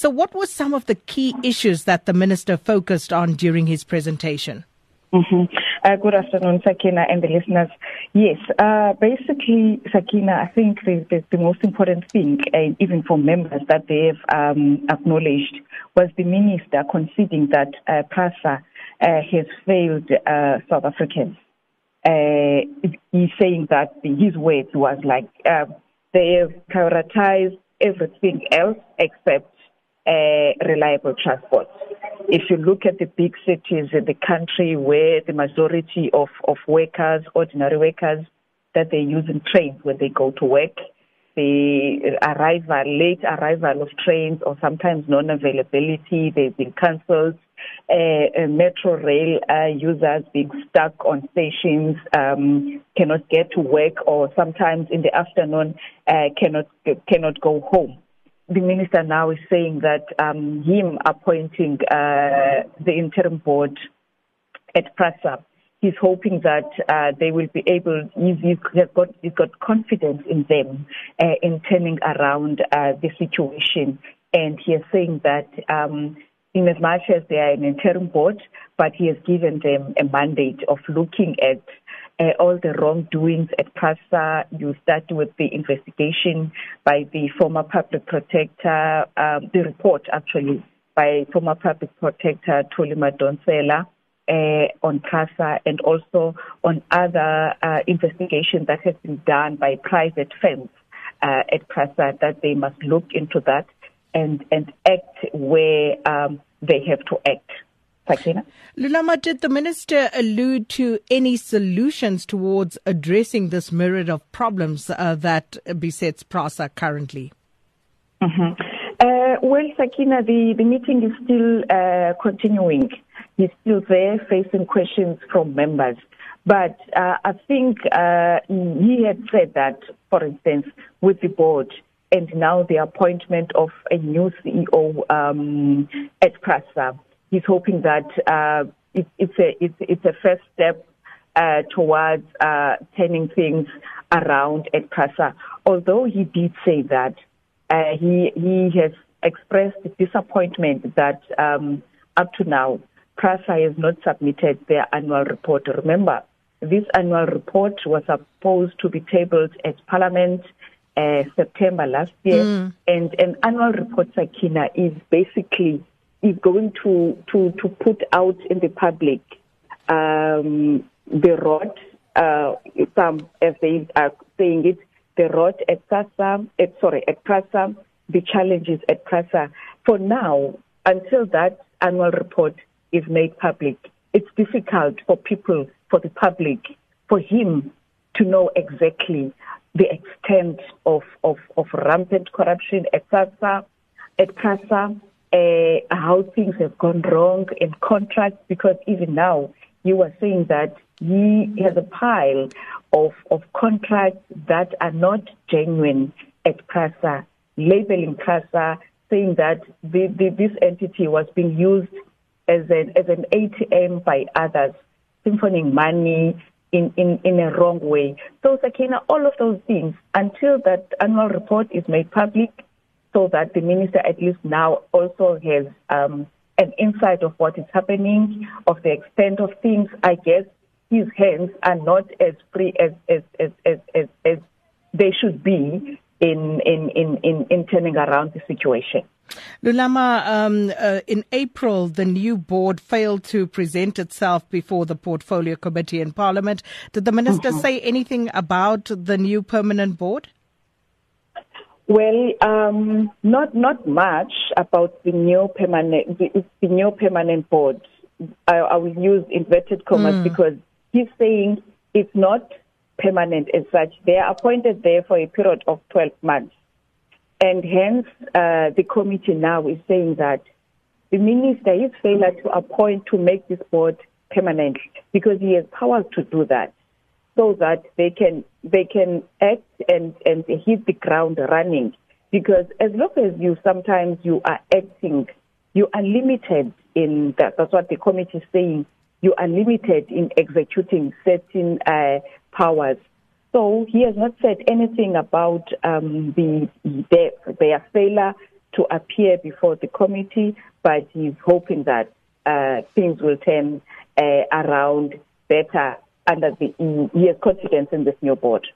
So, what were some of the key issues that the minister focused on during his presentation? Mm-hmm. Uh, good afternoon, Sakina, and the listeners. Yes, uh, basically, Sakina, I think the, the, the most important thing, uh, even for members that they've um, acknowledged, was the minister conceding that uh, uh, has failed uh, South Africans. Uh, he's saying that his words was like they have prioritized everything else except uh, reliable transport. If you look at the big cities in the country where the majority of, of workers, ordinary workers, that they use in trains when they go to work, the arrival, late arrival of trains or sometimes non-availability, they've been cancelled. Uh, uh, metro rail uh, users being stuck on stations, um, cannot get to work, or sometimes in the afternoon uh, cannot cannot go home the minister now is saying that um, him appointing uh, the interim board at PRASA, he's hoping that uh, they will be able, he's, he's, got, he's got confidence in them uh, in turning around uh, the situation. And he is saying that um, in as much as they are an interim board, but he has given them a mandate of looking at uh, all the wrongdoings at PRASA. You start with the investigation by the former public protector, um, the report actually by former public protector Thuli Madonsela. Uh, on PRASA and also on other uh, investigations that have been done by private firms uh, at PRASA that they must look into that and, and act where um, they have to act. Sakina. Lulama, did the minister allude to any solutions towards addressing this myriad of problems uh, that besets PRASA currently? Mm-hmm. Uh, well, Sakina, the, the meeting is still uh, continuing. He's still there facing questions from members. But uh, I think uh, he had said that, for instance, with the board and now the appointment of a new CEO um, at PRASA he's hoping that uh, it, it's a it's, it's a first step uh, towards uh, turning things around at PRASA. Although he did say that uh, he he has expressed disappointment that um, up to now PRASA has not submitted their annual report. Remember, this annual report was supposed to be tabled at Parliament. Uh, September last year, mm. and an annual report, Sakina, is basically is going to, to, to put out in the public um, the road, uh, some as they are saying it, the road at PRASA, at, sorry, at PRASA, the challenges at PRASA. For now, until that annual report is made public, it's difficult for people, for the public, for him to know exactly the extent of, of, of rampant corruption at PRASA, at PRASA, uh, how things have gone wrong in contracts because even now you were saying that he has a pile of, of contracts that are not genuine at PRASA, labeling PRASA, saying that the, the, this entity was being used as an, as an ATM by others, symphoning money in, in, in a wrong way. So, Sakina, all of those things, until that annual report is made public, so that the minister at least now also has um, an insight of what is happening, of the extent of things. I guess his hands are not as free as as as as, as, as they should be in, in, in, in, in turning around the situation. Lulama, um, uh, in April, the new board failed to present itself before the portfolio committee in Parliament. Did the minister mm-hmm. say anything about the new permanent board? Well, um, not not much about the new permanent the, the new permanent board. I, I, will use inverted commas mm. because he's saying it's not permanent as such. They are appointed there for a period of 12 months, and hence uh, the committee now is saying that the minister is failure to appoint to make this board permanent because he has powers to do that so that they can they can act and and hit the ground running. Because as long as you sometimes you are acting you are limited in that. That's what the committee is saying. You are limited in executing certain uh, powers. So he has not said anything about um, the, the their failure to appear before the committee, but he's hoping that uh, things will turn uh, around better under the he has confidence in this new board.